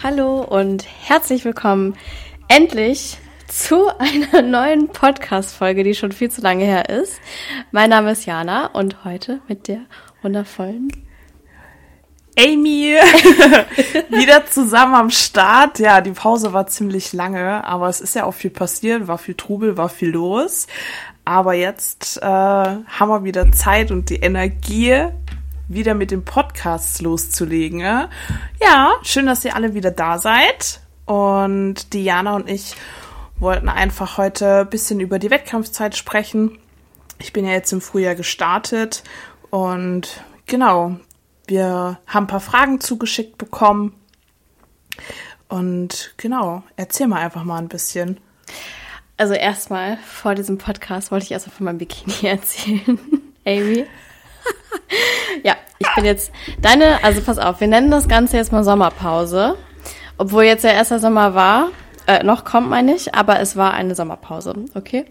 Hallo und herzlich willkommen endlich zu einer neuen Podcast-Folge, die schon viel zu lange her ist. Mein Name ist Jana und heute mit der wundervollen Amy wieder zusammen am Start. Ja, die Pause war ziemlich lange, aber es ist ja auch viel passiert, war viel Trubel, war viel los. Aber jetzt äh, haben wir wieder Zeit und die Energie, wieder mit dem Podcast loszulegen. Ja, schön, dass ihr alle wieder da seid. Und Diana und ich wollten einfach heute ein bisschen über die Wettkampfzeit sprechen. Ich bin ja jetzt im Frühjahr gestartet und genau, wir haben ein paar Fragen zugeschickt bekommen. Und genau, erzähl mal einfach mal ein bisschen. Also erstmal vor diesem Podcast wollte ich erstmal von meinem Bikini erzählen. Amy. Ja, ich bin jetzt deine, also pass auf, wir nennen das Ganze jetzt mal Sommerpause. Obwohl jetzt der erste Sommer war, äh, noch kommt man nicht, aber es war eine Sommerpause, okay?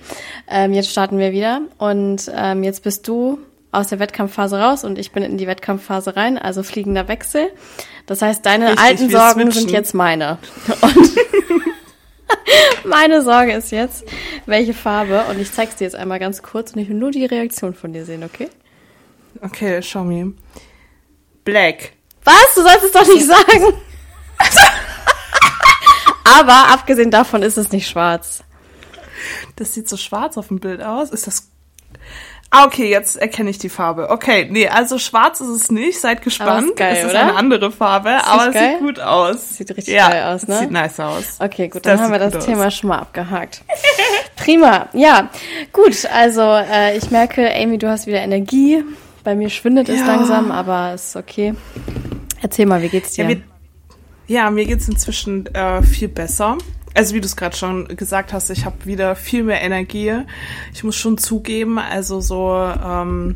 Ähm, jetzt starten wir wieder und ähm, jetzt bist du aus der Wettkampfphase raus und ich bin in die Wettkampfphase rein, also fliegender Wechsel. Das heißt, deine Richtig, alten Sorgen switchen. sind jetzt meine. Und meine Sorge ist jetzt, welche Farbe, und ich zeig's dir jetzt einmal ganz kurz und ich will nur die Reaktion von dir sehen, okay? Okay, show me. Black. Was? Du sollst es doch nicht sagen. Aber abgesehen davon ist es nicht schwarz. Das sieht so schwarz auf dem Bild aus. Ist das Ah, okay, jetzt erkenne ich die Farbe. Okay, nee, also schwarz ist es nicht. Seid gespannt. Ist geil, es ist oder? eine andere Farbe, ist aber es geil? sieht gut aus. Sieht richtig ja, geil aus, ne? Sieht nice aus. Okay, gut, dann das haben wir das Thema aus. schon mal abgehakt. Prima. Ja, gut. Also äh, ich merke, Amy, du hast wieder Energie. Bei mir schwindet ja. es langsam, aber ist okay. Erzähl mal, wie geht's dir? Ja, wir, ja mir geht's inzwischen äh, viel besser also wie du es gerade schon gesagt hast, ich habe wieder viel mehr Energie. Ich muss schon zugeben, also so ähm,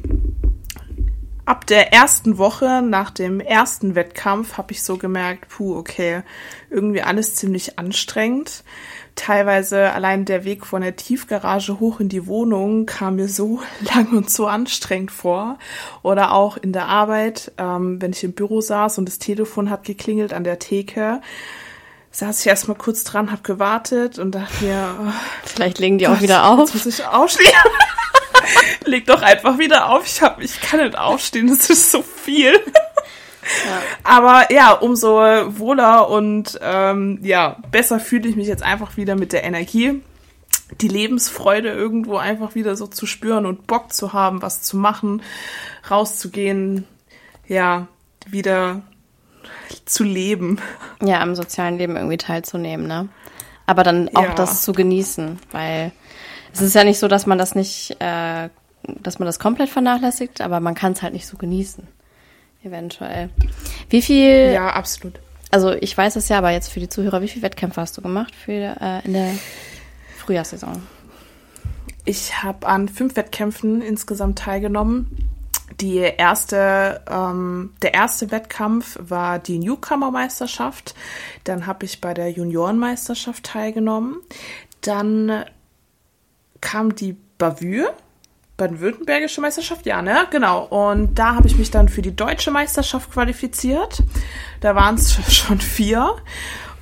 ab der ersten Woche nach dem ersten Wettkampf habe ich so gemerkt, puh, okay, irgendwie alles ziemlich anstrengend. Teilweise allein der Weg von der Tiefgarage hoch in die Wohnung kam mir so lang und so anstrengend vor. Oder auch in der Arbeit, ähm, wenn ich im Büro saß und das Telefon hat geklingelt an der Theke saß ich erstmal kurz dran, hab gewartet und dachte mir, oh, vielleicht legen die Gott, auch wieder auf. Jetzt muss ich aufstehen. Leg doch einfach wieder auf. Ich hab, ich kann nicht aufstehen, das ist so viel. Ja. Aber ja, umso wohler und ähm, ja, besser fühle ich mich jetzt einfach wieder mit der Energie, die Lebensfreude irgendwo einfach wieder so zu spüren und Bock zu haben, was zu machen, rauszugehen, ja, wieder zu leben. Ja, am sozialen Leben irgendwie teilzunehmen, ne? Aber dann auch ja. das zu genießen, weil es ist ja nicht so, dass man das nicht, äh, dass man das komplett vernachlässigt, aber man kann es halt nicht so genießen. Eventuell. Wie viel? Ja, absolut. Also ich weiß es ja, aber jetzt für die Zuhörer, wie viele Wettkämpfe hast du gemacht für äh, in der Frühjahrssaison? Ich habe an fünf Wettkämpfen insgesamt teilgenommen die erste, ähm, der erste Wettkampf war die Newcomer-Meisterschaft. Dann habe ich bei der Juniorenmeisterschaft teilgenommen. Dann kam die Bavü, baden-württembergische Meisterschaft, ja, ne? Genau. Und da habe ich mich dann für die deutsche Meisterschaft qualifiziert. Da waren es schon vier.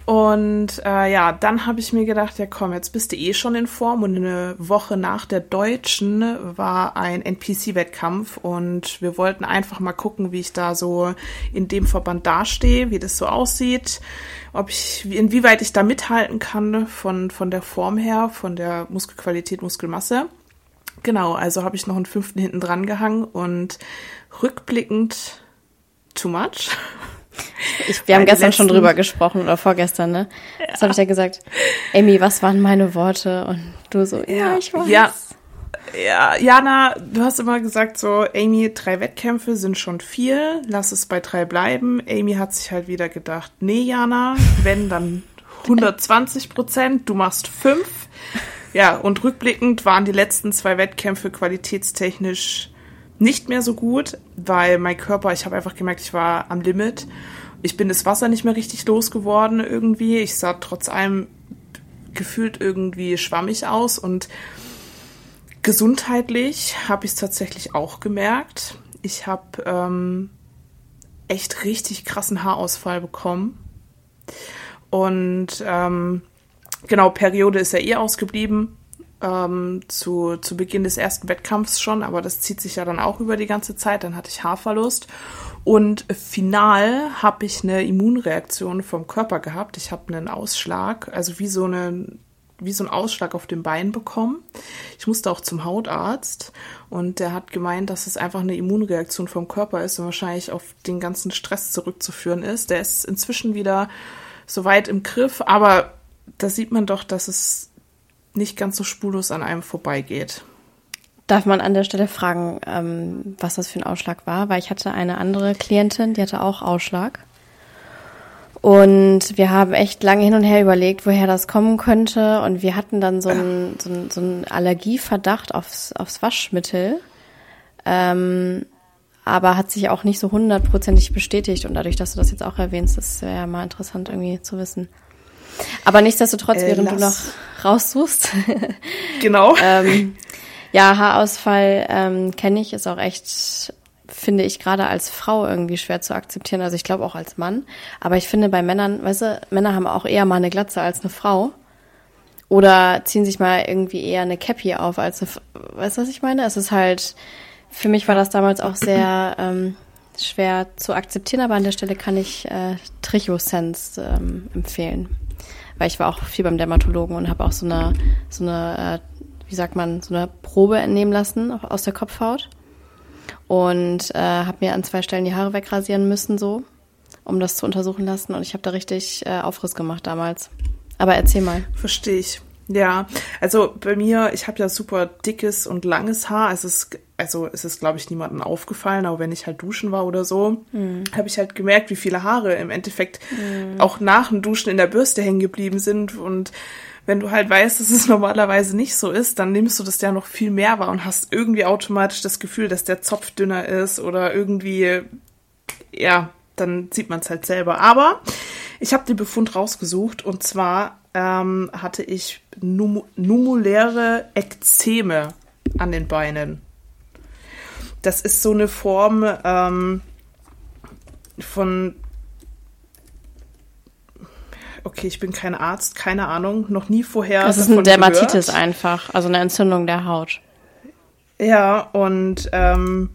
Und äh, ja, dann habe ich mir gedacht, ja komm, jetzt bist du eh schon in Form. Und eine Woche nach der Deutschen war ein NPC-Wettkampf und wir wollten einfach mal gucken, wie ich da so in dem Verband dastehe, wie das so aussieht, ob ich, inwieweit ich da mithalten kann von, von der Form her, von der Muskelqualität, Muskelmasse. Genau, also habe ich noch einen fünften hinten dran gehangen und rückblickend too much. Ich, wir haben gestern schon drüber gesprochen oder vorgestern, ne? Ja. Das habe ich ja gesagt. Amy, was waren meine Worte? Und du so, ja, ja ich weiß. Ja. Ja, Jana, du hast immer gesagt so, Amy, drei Wettkämpfe sind schon viel, lass es bei drei bleiben. Amy hat sich halt wieder gedacht, nee, Jana, wenn, dann 120 Prozent, du machst fünf. Ja, und rückblickend waren die letzten zwei Wettkämpfe qualitätstechnisch nicht mehr so gut, weil mein Körper, ich habe einfach gemerkt, ich war am Limit. Ich bin das Wasser nicht mehr richtig losgeworden irgendwie. Ich sah trotz allem gefühlt irgendwie schwammig aus und gesundheitlich habe ich es tatsächlich auch gemerkt. Ich habe ähm, echt richtig krassen Haarausfall bekommen. Und ähm, genau, Periode ist ja eh ausgeblieben. Ähm, zu, zu Beginn des ersten Wettkampfs schon, aber das zieht sich ja dann auch über die ganze Zeit. Dann hatte ich Haarverlust. Und final habe ich eine Immunreaktion vom Körper gehabt. Ich habe einen Ausschlag, also wie so eine wie so ein Ausschlag auf dem Bein bekommen. Ich musste auch zum Hautarzt und der hat gemeint, dass es einfach eine Immunreaktion vom Körper ist und wahrscheinlich auf den ganzen Stress zurückzuführen ist. Der ist inzwischen wieder soweit im Griff, aber da sieht man doch, dass es nicht ganz so spurlos an einem vorbeigeht. Darf man an der Stelle fragen, ähm, was das für ein Ausschlag war? Weil ich hatte eine andere Klientin, die hatte auch Ausschlag. Und wir haben echt lange hin und her überlegt, woher das kommen könnte. Und wir hatten dann so einen so so ein Allergieverdacht aufs, aufs Waschmittel. Ähm, aber hat sich auch nicht so hundertprozentig bestätigt. Und dadurch, dass du das jetzt auch erwähnst, das wäre ja mal interessant irgendwie zu wissen. Aber nichtsdestotrotz, äh, während lass. du noch raussuchst. genau. ähm, ja, Haarausfall ähm, kenne ich, ist auch echt finde ich gerade als Frau irgendwie schwer zu akzeptieren. Also ich glaube auch als Mann. Aber ich finde bei Männern, weißt du, Männer haben auch eher mal eine Glatze als eine Frau. Oder ziehen sich mal irgendwie eher eine Cappy auf als eine, weißt du, was ich meine? Es ist halt, für mich war das damals auch sehr ähm, schwer zu akzeptieren, aber an der Stelle kann ich äh, Trichosense ähm, empfehlen. Weil ich war auch viel beim Dermatologen und habe auch so eine, so eine, äh, wie sagt man, so eine Probe entnehmen lassen aus der Kopfhaut und äh, habe mir an zwei Stellen die Haare wegrasieren müssen, so, um das zu untersuchen lassen. Und ich habe da richtig äh, Aufriss gemacht damals. Aber erzähl mal. Verstehe ich. Ja, also bei mir, ich habe ja super dickes und langes Haar. Es ist, also es ist, glaube ich, niemandem aufgefallen, aber wenn ich halt duschen war oder so, mhm. habe ich halt gemerkt, wie viele Haare im Endeffekt mhm. auch nach dem Duschen in der Bürste hängen geblieben sind. Und wenn du halt weißt, dass es normalerweise nicht so ist, dann nimmst du das ja noch viel mehr wahr und hast irgendwie automatisch das Gefühl, dass der Zopf dünner ist oder irgendwie, ja, dann sieht man es halt selber. Aber ich habe den Befund rausgesucht und zwar ähm, hatte ich num numuläre Ekzeme an den Beinen. Das ist so eine Form ähm, von okay, ich bin kein Arzt, keine Ahnung, noch nie vorher. Das ist eine Dermatitis gehört. einfach, also eine Entzündung der Haut. Ja, und ähm,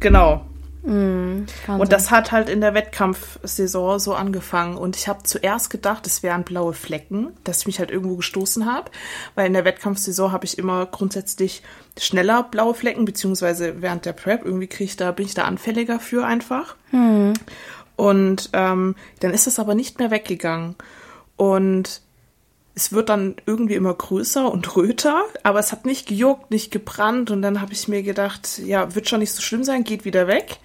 genau. Mm, und das hat halt in der Wettkampfsaison so angefangen. Und ich habe zuerst gedacht, es wären blaue Flecken, dass ich mich halt irgendwo gestoßen habe. Weil in der Wettkampfsaison habe ich immer grundsätzlich schneller blaue Flecken, beziehungsweise während der Prep irgendwie kriege ich da, bin ich da anfälliger für einfach. Mm. Und ähm, dann ist es aber nicht mehr weggegangen. Und es wird dann irgendwie immer größer und röter, aber es hat nicht gejuckt, nicht gebrannt. Und dann habe ich mir gedacht, ja, wird schon nicht so schlimm sein, geht wieder weg.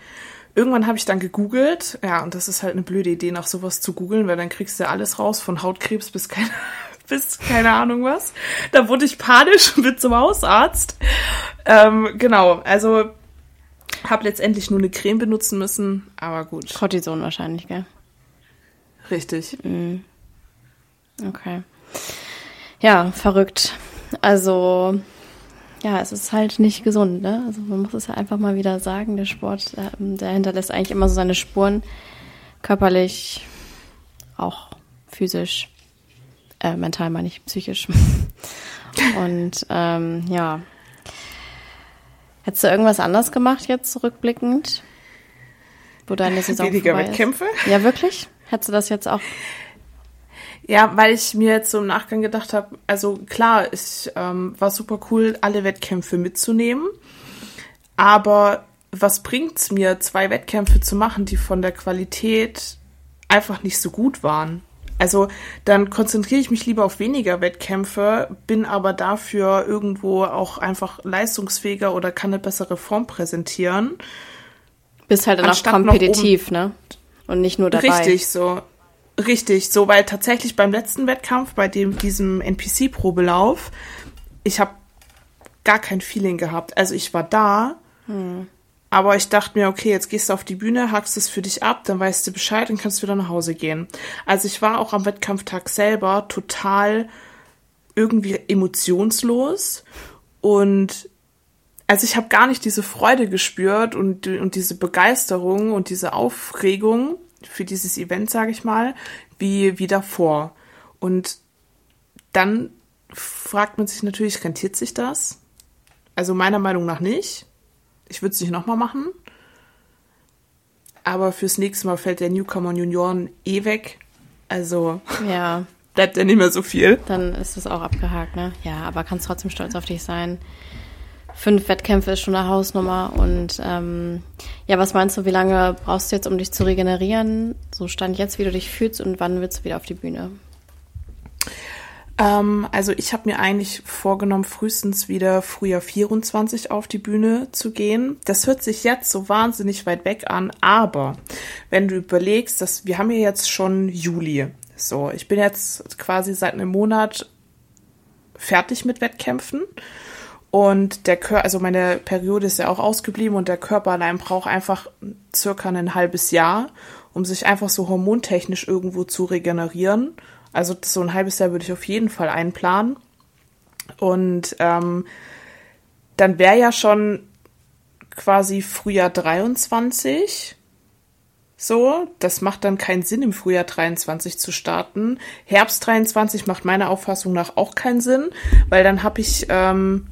Irgendwann habe ich dann gegoogelt, ja, und das ist halt eine blöde Idee, nach sowas zu googeln, weil dann kriegst du ja alles raus, von Hautkrebs bis keine, bis keine Ahnung was. Da wurde ich panisch und bin zum Hausarzt. Ähm, genau, also hab letztendlich nur eine Creme benutzen müssen, aber gut. Cortison wahrscheinlich, gell? Richtig. Mhm. Okay. Ja, verrückt. Also, ja, es ist halt nicht gesund, ne? Also man muss es ja einfach mal wieder sagen, der Sport, ähm, der hinterlässt eigentlich immer so seine Spuren, körperlich, auch physisch, äh, mental meine ich, psychisch. Und ähm, ja, Hättest du irgendwas anders gemacht jetzt zurückblickend? Wo deine Saison Weniger Wettkämpfe? Ja, wirklich? Hättest du das jetzt auch? Ja, weil ich mir jetzt so im Nachgang gedacht habe, also klar, es ähm, war super cool, alle Wettkämpfe mitzunehmen. Aber was bringt's mir, zwei Wettkämpfe zu machen, die von der Qualität einfach nicht so gut waren? Also dann konzentriere ich mich lieber auf weniger Wettkämpfe, bin aber dafür irgendwo auch einfach leistungsfähiger oder kann eine bessere Form präsentieren. Bist halt dann auch kompetitiv, ne? Und nicht nur dabei. Richtig, so. Richtig, so, weil tatsächlich beim letzten Wettkampf, bei dem, diesem NPC-Probelauf, ich habe gar kein Feeling gehabt. Also ich war da, hm. Aber ich dachte mir, okay, jetzt gehst du auf die Bühne, hackst es für dich ab, dann weißt du Bescheid und kannst wieder nach Hause gehen. Also ich war auch am Wettkampftag selber total irgendwie emotionslos und also ich habe gar nicht diese Freude gespürt und, und diese Begeisterung und diese Aufregung, für dieses Event, sage ich mal, wie, wie davor. Und dann fragt man sich natürlich, rentiert sich das? Also meiner Meinung nach nicht. Ich würde es nicht nochmal machen. Aber fürs nächste Mal fällt der Newcomer und Junioren eh weg. Also ja. bleibt ja nicht mehr so viel. Dann ist es auch abgehakt, ne? Ja, aber kannst trotzdem stolz auf dich sein. Fünf Wettkämpfe ist schon eine Hausnummer. Und ähm, ja, was meinst du, wie lange brauchst du jetzt, um dich zu regenerieren? So stand jetzt, wie du dich fühlst und wann willst du wieder auf die Bühne? Ähm, also ich habe mir eigentlich vorgenommen, frühestens wieder Frühjahr 24 auf die Bühne zu gehen. Das hört sich jetzt so wahnsinnig weit weg an, aber wenn du überlegst, dass wir haben ja jetzt schon Juli. So, ich bin jetzt quasi seit einem Monat fertig mit Wettkämpfen. Und der Körper, also meine Periode ist ja auch ausgeblieben und der Körper allein braucht einfach circa ein halbes Jahr, um sich einfach so hormontechnisch irgendwo zu regenerieren. Also so ein halbes Jahr würde ich auf jeden Fall einplanen. Und ähm, dann wäre ja schon quasi Frühjahr 23. So, das macht dann keinen Sinn, im Frühjahr 23 zu starten. Herbst 23 macht meiner Auffassung nach auch keinen Sinn, weil dann habe ich ähm,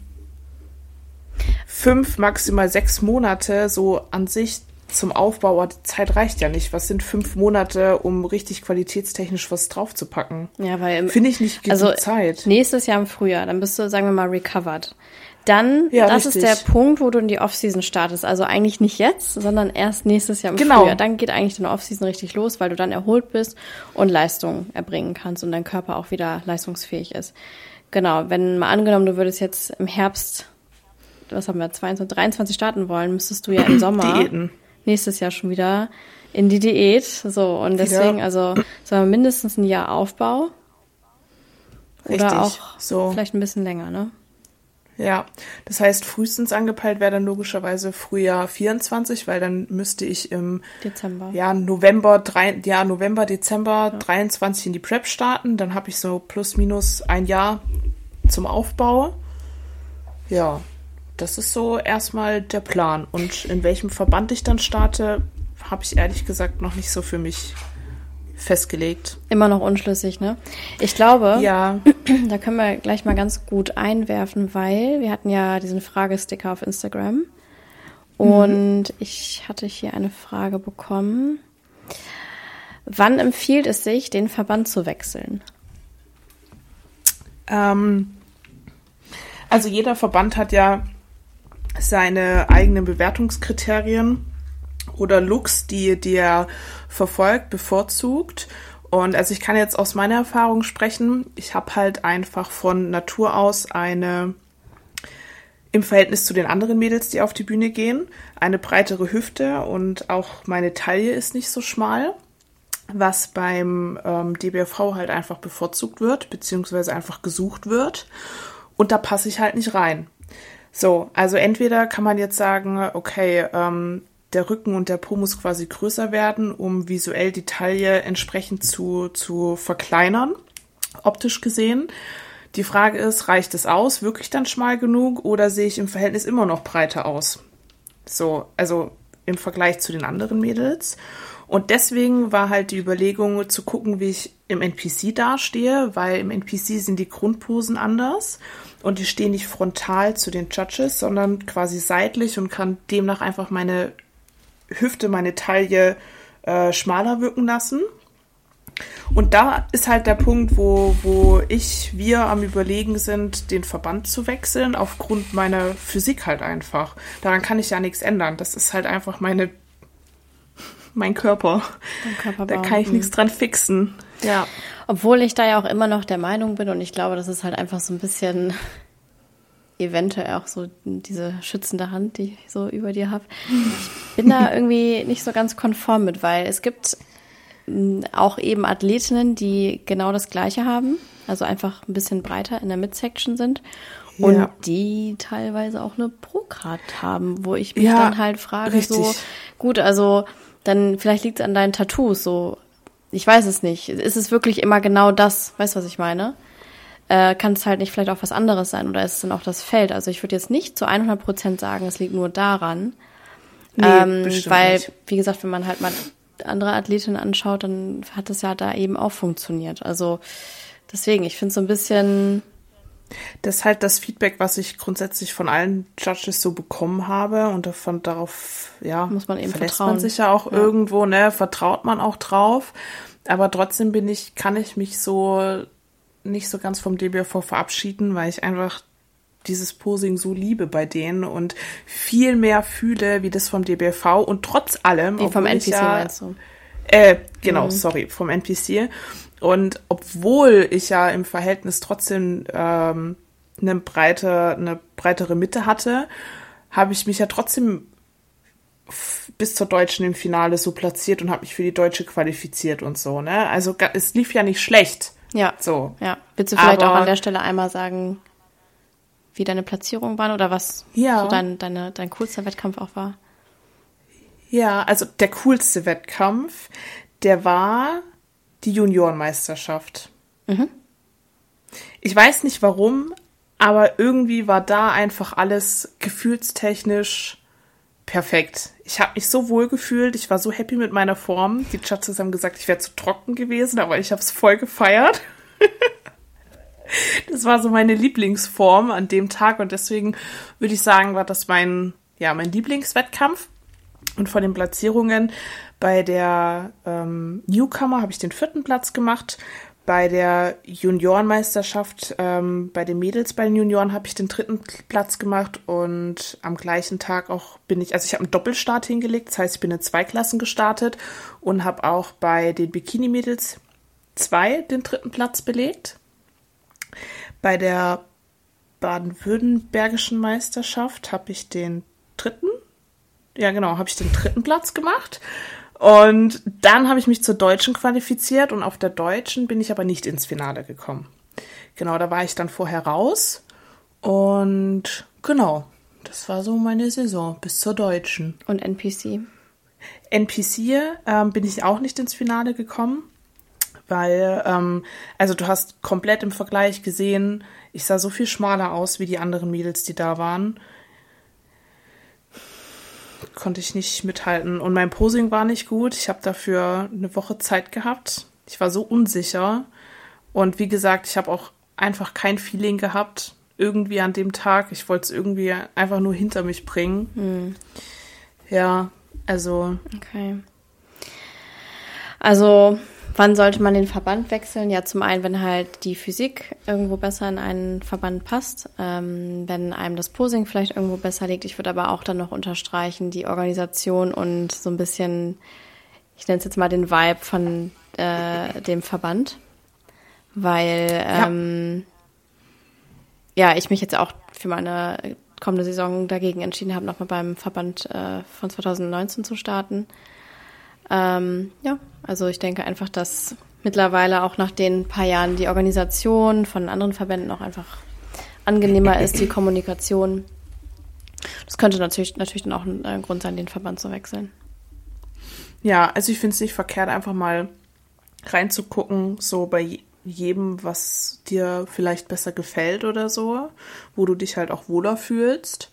fünf, maximal sechs Monate so an sich zum Aufbau, aber die Zeit reicht ja nicht. Was sind fünf Monate, um richtig qualitätstechnisch was draufzupacken? Ja, weil finde ich nicht genug also Zeit. Nächstes Jahr im Frühjahr, dann bist du, sagen wir mal, recovered. Dann, Ja, das richtig. ist der Punkt, wo du in die Offseason startest. Also eigentlich nicht jetzt, sondern erst nächstes Jahr im Genau. Frühjahr. Dann geht eigentlich deine Offseason richtig los, weil du dann erholt bist und Leistung erbringen kannst und dein Körper auch wieder leistungsfähig ist. Genau, wenn mal angenommen, du würdest jetzt im Herbst, was haben wir, 22, 23 starten wollen, müsstest du ja im Sommer Diäten. nächstes Jahr schon wieder in die Diät. So, und deswegen, also, sagen wir mindestens ein Jahr Aufbau. Oder Richtig. auch So. vielleicht ein bisschen länger, ne? Ja, das heißt, frühestens angepeilt wäre dann logischerweise Frühjahr 24, weil dann müsste ich im Dezember. ja, November, drei, ja, November, Dezember 23 in die Prep starten. Dann habe ich so plus minus ein Jahr zum Aufbau. Ja, das ist so erstmal der Plan. Und in welchem Verband ich dann starte, habe ich ehrlich gesagt noch nicht so für mich festgelegt. Immer noch unschlüssig, ne? Ich glaube, Ja, da können wir gleich mal ganz gut einwerfen, weil wir hatten ja diesen Fragesticker auf Instagram. Und ich hatte hier eine Frage bekommen. Wann empfiehlt es sich, den Verband zu wechseln? Ähm, also jeder Verband hat ja seine eigenen Bewertungskriterien oder Looks, die, die er verfolgt, bevorzugt. Und also ich kann jetzt aus meiner Erfahrung sprechen. Ich habe halt einfach von Natur aus eine im Verhältnis zu den anderen Mädels, die auf die Bühne gehen, eine breitere Hüfte und auch meine Taille ist nicht so schmal, was beim ähm, DBV halt einfach bevorzugt wird, beziehungsweise einfach gesucht wird. Und da passe ich halt nicht rein. So, also entweder kann man jetzt sagen, okay, ähm, der Rücken und der Po muss quasi größer werden, um visuell die Taille entsprechend zu, zu verkleinern, optisch gesehen. Die Frage ist, reicht es aus, wirklich dann schmal genug oder sehe ich im Verhältnis immer noch breiter aus? So, also im Vergleich zu den anderen Mädels. Und deswegen war halt die Überlegung zu gucken, wie ich im NPC dastehe, weil im NPC sind die Grundposen anders und ich stehe nicht frontal zu den Judges, sondern quasi seitlich und kann demnach einfach meine Hüfte, meine Taille äh, schmaler wirken lassen. Und da ist halt der Punkt, wo, wo ich, wir am Überlegen sind, den Verband zu wechseln, aufgrund meiner Physik halt einfach. Daran kann ich ja nichts ändern. Das ist halt einfach meine, mein Körper. Körperbau. Da kann ich nichts dran fixen. Ja. Obwohl ich da ja auch immer noch der Meinung bin und ich glaube, das ist halt einfach so ein bisschen eventuell auch so diese schützende Hand, die ich so über dir habe. Ich bin da irgendwie nicht so ganz konform mit, weil es gibt mh, auch eben Athletinnen, die genau das Gleiche haben, also einfach ein bisschen breiter in der Midsection sind und Ja. die teilweise auch eine Pro-Card haben, wo ich mich Ja, dann halt frage, so richtig. gut, also dann vielleicht liegt es an deinen Tattoos, so ich weiß es nicht. Ist es wirklich immer genau das? Weißt du, was ich meine? Äh, Kann es halt nicht vielleicht auch was anderes sein oder ist es dann auch das Feld? Also ich würde jetzt nicht zu 100 Prozent sagen, es liegt nur daran, Nee, ähm, weil, nicht. wie gesagt, wenn man halt mal andere Athletinnen anschaut, dann hat das ja da eben auch funktioniert. Also deswegen, ich finde es so ein bisschen. Das ist halt das Feedback, was ich grundsätzlich von allen Judges so bekommen habe und davon darauf, ja, muss man eben verlässt vertrauen. man sich ja auch Ja. irgendwo, ne, vertraut man auch drauf. Aber trotzdem bin ich, kann ich mich so nicht so ganz vom DBV verabschieden, weil ich einfach dieses Posing so liebe bei denen und viel mehr fühle wie das vom DBV und trotz allem, Wie vom NPC ja, meinst du? äh, genau, sorry, vom NPC. Und obwohl ich ja im Verhältnis trotzdem ähm, eine breite, eine breitere Mitte hatte, habe ich mich ja trotzdem bis zur Deutschen im Finale so platziert und habe mich für die Deutsche qualifiziert und so, ne? Also es lief ja nicht schlecht. Ja. So. Ja. Willst du vielleicht Aber- auch an der Stelle einmal sagen, wie deine Platzierungen waren oder was Ja. so dein, deine, dein coolster Wettkampf auch war? Ja, also der coolste Wettkampf, der war die Juniorenmeisterschaft. Ich weiß nicht warum, aber irgendwie war da einfach alles gefühlstechnisch perfekt. Ich habe mich so wohl gefühlt, ich war so happy mit meiner Form. Die Judges haben gesagt, ich wäre zu trocken gewesen, aber ich habe es voll gefeiert. Das war so meine Lieblingsform an dem Tag und deswegen würde ich sagen, war das mein, ja, mein Lieblingswettkampf. Und von den Platzierungen bei der ähm, Newcomer habe ich den vierten Platz gemacht. Bei der Juniorenmeisterschaft, ähm, bei den Mädels bei den Junioren habe ich den dritten Platz gemacht und am gleichen Tag auch bin ich, also ich habe einen Doppelstart hingelegt, das heißt, ich bin in zwei Klassen gestartet und habe auch bei den Bikini-Mädels zwei den dritten Platz belegt. Bei der baden-württembergischen Meisterschaft habe ich den dritten, ja genau, habe ich den dritten Platz gemacht. Und dann habe ich mich zur Deutschen qualifiziert und auf der Deutschen bin ich aber nicht ins Finale gekommen. Genau, da war ich dann vorher raus. Und genau, das war so meine Saison bis zur Deutschen. Und NPC? NPC ähm, bin ich auch nicht ins Finale gekommen, weil, ähm, also du hast komplett im Vergleich gesehen, ich sah so viel schmaler aus wie die anderen Mädels, die da waren. Konnte ich nicht mithalten. Und mein Posing war nicht gut. Ich habe dafür eine Woche Zeit gehabt. Ich war so unsicher. Und wie gesagt, ich habe auch einfach kein Feeling gehabt, irgendwie an dem Tag. Ich wollte es irgendwie einfach nur hinter mich bringen. Ja, also Okay. Also, wann sollte man den Verband wechseln? Ja, zum einen, wenn halt die Physik irgendwo besser in einen Verband passt, ähm, wenn einem das Posing vielleicht irgendwo besser liegt. Ich würde aber auch dann noch unterstreichen, die Organisation und so ein bisschen, ich nenne es jetzt mal den Vibe von äh, dem Verband. Weil, ähm, ja, ich mich jetzt auch für meine kommende Saison dagegen entschieden habe, nochmal beim Verband äh, von 2019 zu starten. Ähm, ja, also ich denke einfach, dass mittlerweile auch nach den paar Jahren die Organisation von anderen Verbänden auch einfach angenehmer ist, die Kommunikation. Das könnte natürlich, natürlich dann auch ein äh, Grund sein, den Verband zu wechseln. Ja, also ich finde es nicht verkehrt, einfach mal reinzugucken, so bei je- jedem, was dir vielleicht besser gefällt oder so, wo du dich halt auch wohler fühlst.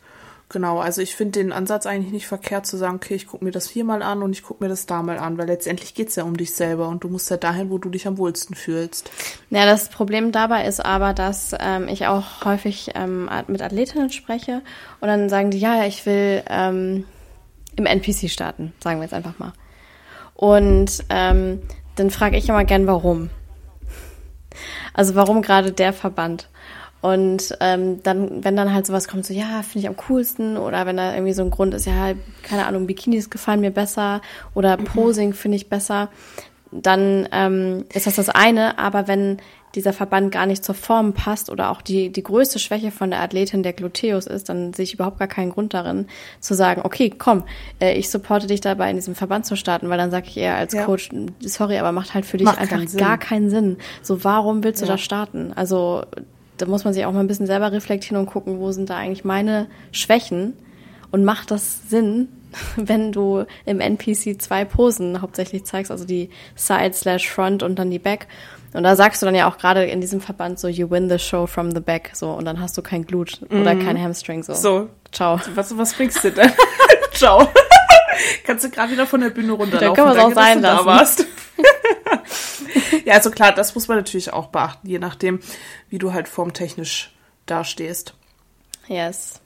Genau, also ich finde den Ansatz eigentlich nicht verkehrt zu sagen, okay, ich gucke mir das hier mal an und ich gucke mir das da mal an, weil letztendlich geht's ja um dich selber und du musst ja dahin, wo du dich am wohlsten fühlst. Ja, das Problem dabei ist aber, dass ähm, ich auch häufig ähm, mit Athletinnen spreche und dann sagen die, ja, ja, ich will ähm, im NPC starten, sagen wir jetzt einfach mal. Und ähm, dann frage ich immer gern, warum. Also warum gerade der Verband? Und ähm, dann, wenn dann halt sowas kommt, so ja, finde ich am coolsten, oder wenn da irgendwie so ein Grund ist, ja, keine Ahnung, Bikinis gefallen mir besser oder Posing finde ich besser, dann ähm, ist das das eine. Aber wenn dieser Verband gar nicht zur Form passt oder auch die, die größte Schwäche von der Athletin der Gluteus ist, dann sehe ich überhaupt gar keinen Grund darin, zu sagen, okay, komm, äh, ich supporte dich dabei, in diesem Verband zu starten, weil dann sage ich eher als Ja. Coach, sorry, aber macht halt für dich Macht einfach keinen gar keinen Sinn. So, warum willst du Ja. da starten? Also, da muss man sich auch mal ein bisschen selber reflektieren und gucken, wo sind da eigentlich meine Schwächen und macht das Sinn, wenn du im NPC zwei Posen hauptsächlich zeigst, also die Side slash Front und dann die Back. Und da sagst du dann ja auch gerade in diesem Verband so, you win the show from the back, so, und dann hast du kein Glut oder kein Hamstring, so. So, Ciao. was, was bringst du denn? Ciao. Kannst du gerade wieder von der Bühne runterlaufen. Da können wir es auch sein lassen. Ja, also klar, das muss man natürlich auch beachten, je nachdem, wie du halt formtechnisch dastehst. Yes.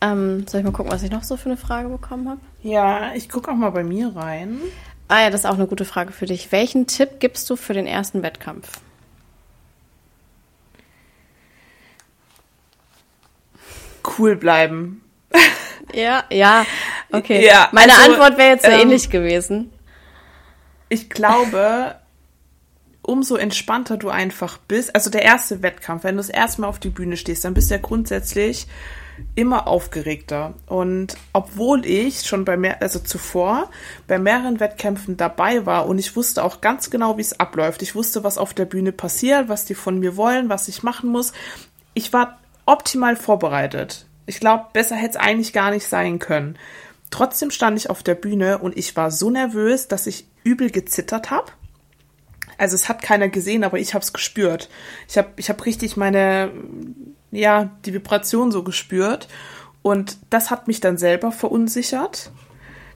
Ähm, soll ich mal gucken, was ich noch so für eine Frage bekommen habe? Ja, ich gucke auch mal bei mir rein. Ah ja, das ist auch eine gute Frage für dich. Welchen Tipp gibst du für den ersten Wettkampf? Cool bleiben. Ja, ja, okay. Ja, Meine also, Antwort wäre jetzt so ähm, ähnlich gewesen. Ich glaube, umso entspannter du einfach bist, also der erste Wettkampf, wenn du das erste Mal auf die Bühne stehst, dann bist du ja grundsätzlich immer aufgeregter. Und obwohl ich schon bei mehr, also zuvor bei mehreren Wettkämpfen dabei war und ich wusste auch ganz genau, wie es abläuft. Ich wusste, was auf der Bühne passiert, was die von mir wollen, was ich machen muss. Ich war optimal vorbereitet. Ich glaube, besser hätte es eigentlich gar nicht sein können. Trotzdem stand ich auf der Bühne und ich war so nervös, dass ich übel gezittert habe. Also es hat keiner gesehen, aber ich habe es gespürt. Ich habe ich hab richtig meine, ja, die Vibration so gespürt. Und das hat mich dann selber verunsichert.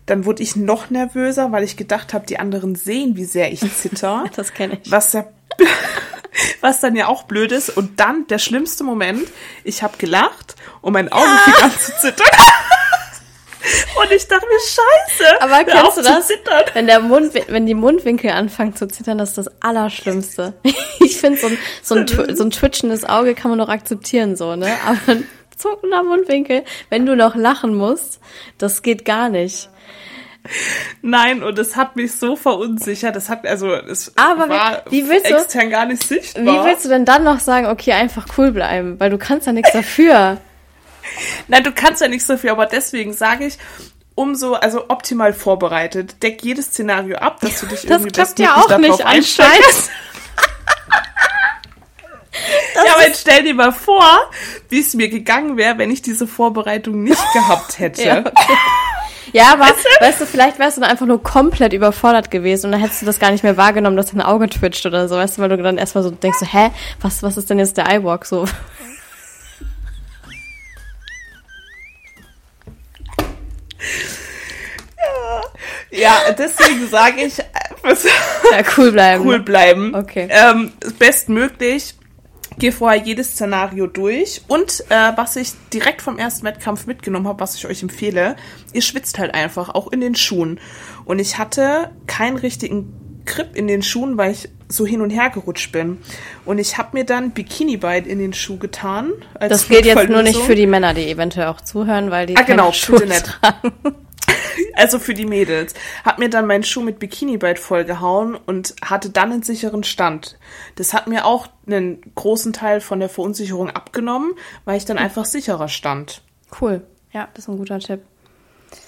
Dann wurde ich noch nervöser, weil ich gedacht habe, die anderen sehen, wie sehr ich zitter. Das kenne ich. Was ja, was dann ja auch blöd ist. Und dann der schlimmste Moment, ich habe gelacht und mein Auge fing an zu zittern. Und ich dachte mir, scheiße. Aber kennst du das? Wenn der Mund, wenn die Mundwinkel anfangen zu zittern, das ist das Allerschlimmste. Ich finde, so ein, so, ein, so ein twitchendes Auge kann man noch akzeptieren, so, ne? Aber ein zuckender Mundwinkel, wenn du noch lachen musst, das geht gar nicht. Nein, und es hat mich so verunsichert. Das hat, also, es Aber war wie willst du- extern gar nicht sichtbar. Wie willst du denn dann noch sagen, okay, einfach cool bleiben? Weil du kannst ja nichts dafür. Nein, du kannst ja nichts dafür, aber deswegen sage ich, umso, also optimal vorbereitet. Deck jedes Szenario ab, dass du dich Das irgendwie klappt bestmöglich ja auch nicht anscheinend. Ja, aber jetzt stell dir mal vor, wie es mir gegangen wäre, wenn ich diese Vorbereitung nicht gehabt hätte. Ja, okay. Ja, aber weißt du, vielleicht wärst du dann einfach nur komplett überfordert gewesen und dann hättest du das gar nicht mehr wahrgenommen, dass dein Auge twitcht oder so, weißt du, weil du dann erstmal so denkst, so, hä, was, was ist denn jetzt der Eyewalk so? Ja, deswegen sage ich, Ja, cool bleiben. cool bleiben. Okay. Ähm, bestmöglich. Geh vorher jedes Szenario durch. Und äh, was ich direkt vom ersten Wettkampf mitgenommen habe, was ich euch empfehle, ihr schwitzt halt einfach, auch in den Schuhen. Und ich hatte keinen richtigen Grip in den Schuhen, weil ich so hin und her gerutscht bin. Und ich habe mir dann Bikini Bite in den Schuh getan. Das gilt jetzt nur nicht für die Männer, die eventuell auch zuhören, weil die Ah, genau, Schuhe tragen. Also für die Mädels. Hab mir dann meinen Schuh mit Bikini Bite vollgehauen und hatte dann einen sicheren Stand. Das hat mir auch einen großen Teil von der Verunsicherung abgenommen, weil ich dann einfach sicherer stand. Cool. Ja, das ist ein guter Tipp.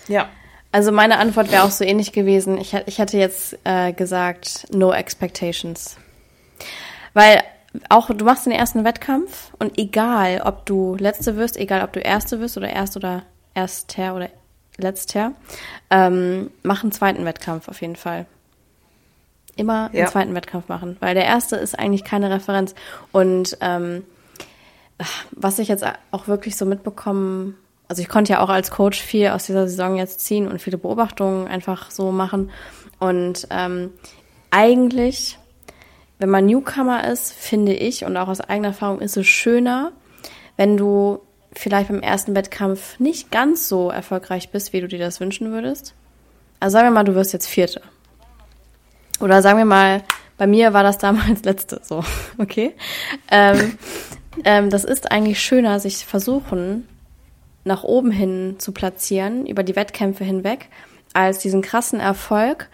Ja. Also meine Antwort wäre auch so ähnlich gewesen. Ich, ich hätte jetzt äh, gesagt, no expectations. Weil auch du machst den ersten Wettkampf und egal, ob du Letzte wirst, egal, ob du Erste wirst oder Erst oder Erster oder Letzter, ähm, mach einen zweiten Wettkampf auf jeden Fall. Immer einen Ja. zweiten Wettkampf machen, weil der erste ist eigentlich keine Referenz. Und ähm, was ich jetzt auch wirklich so mitbekommen, also ich konnte ja auch als Coach viel aus dieser Saison jetzt ziehen und viele Beobachtungen einfach so machen. Und ähm, eigentlich, wenn man Newcomer ist, finde ich, und auch aus eigener Erfahrung ist es schöner, wenn du vielleicht beim ersten Wettkampf nicht ganz so erfolgreich bist, wie du dir das wünschen würdest. Also sagen wir mal, du wirst jetzt Vierte. Oder sagen wir mal, bei mir war das damals Letzte, so, okay? Ähm, ähm, das ist eigentlich schöner, sich versuchen, nach oben hin zu platzieren, über die Wettkämpfe hinweg, als diesen krassen Erfolg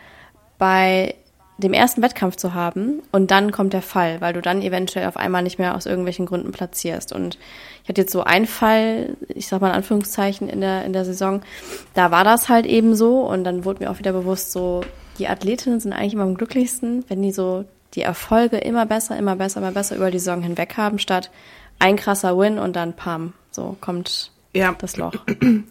bei dem ersten Wettkampf zu haben. Und dann kommt der Fall, weil du dann eventuell auf einmal nicht mehr aus irgendwelchen Gründen platzierst. Und ich hatte jetzt so einen Fall, ich sag mal in Anführungszeichen in der, in der Saison, da war das halt eben so. Und dann wurde mir auch wieder bewusst, so die Athletinnen sind eigentlich immer am glücklichsten, wenn die so die Erfolge immer besser, immer besser, immer besser über die Saison hinweg haben, statt ein krasser Win und dann pam, so kommt Ja. das Loch.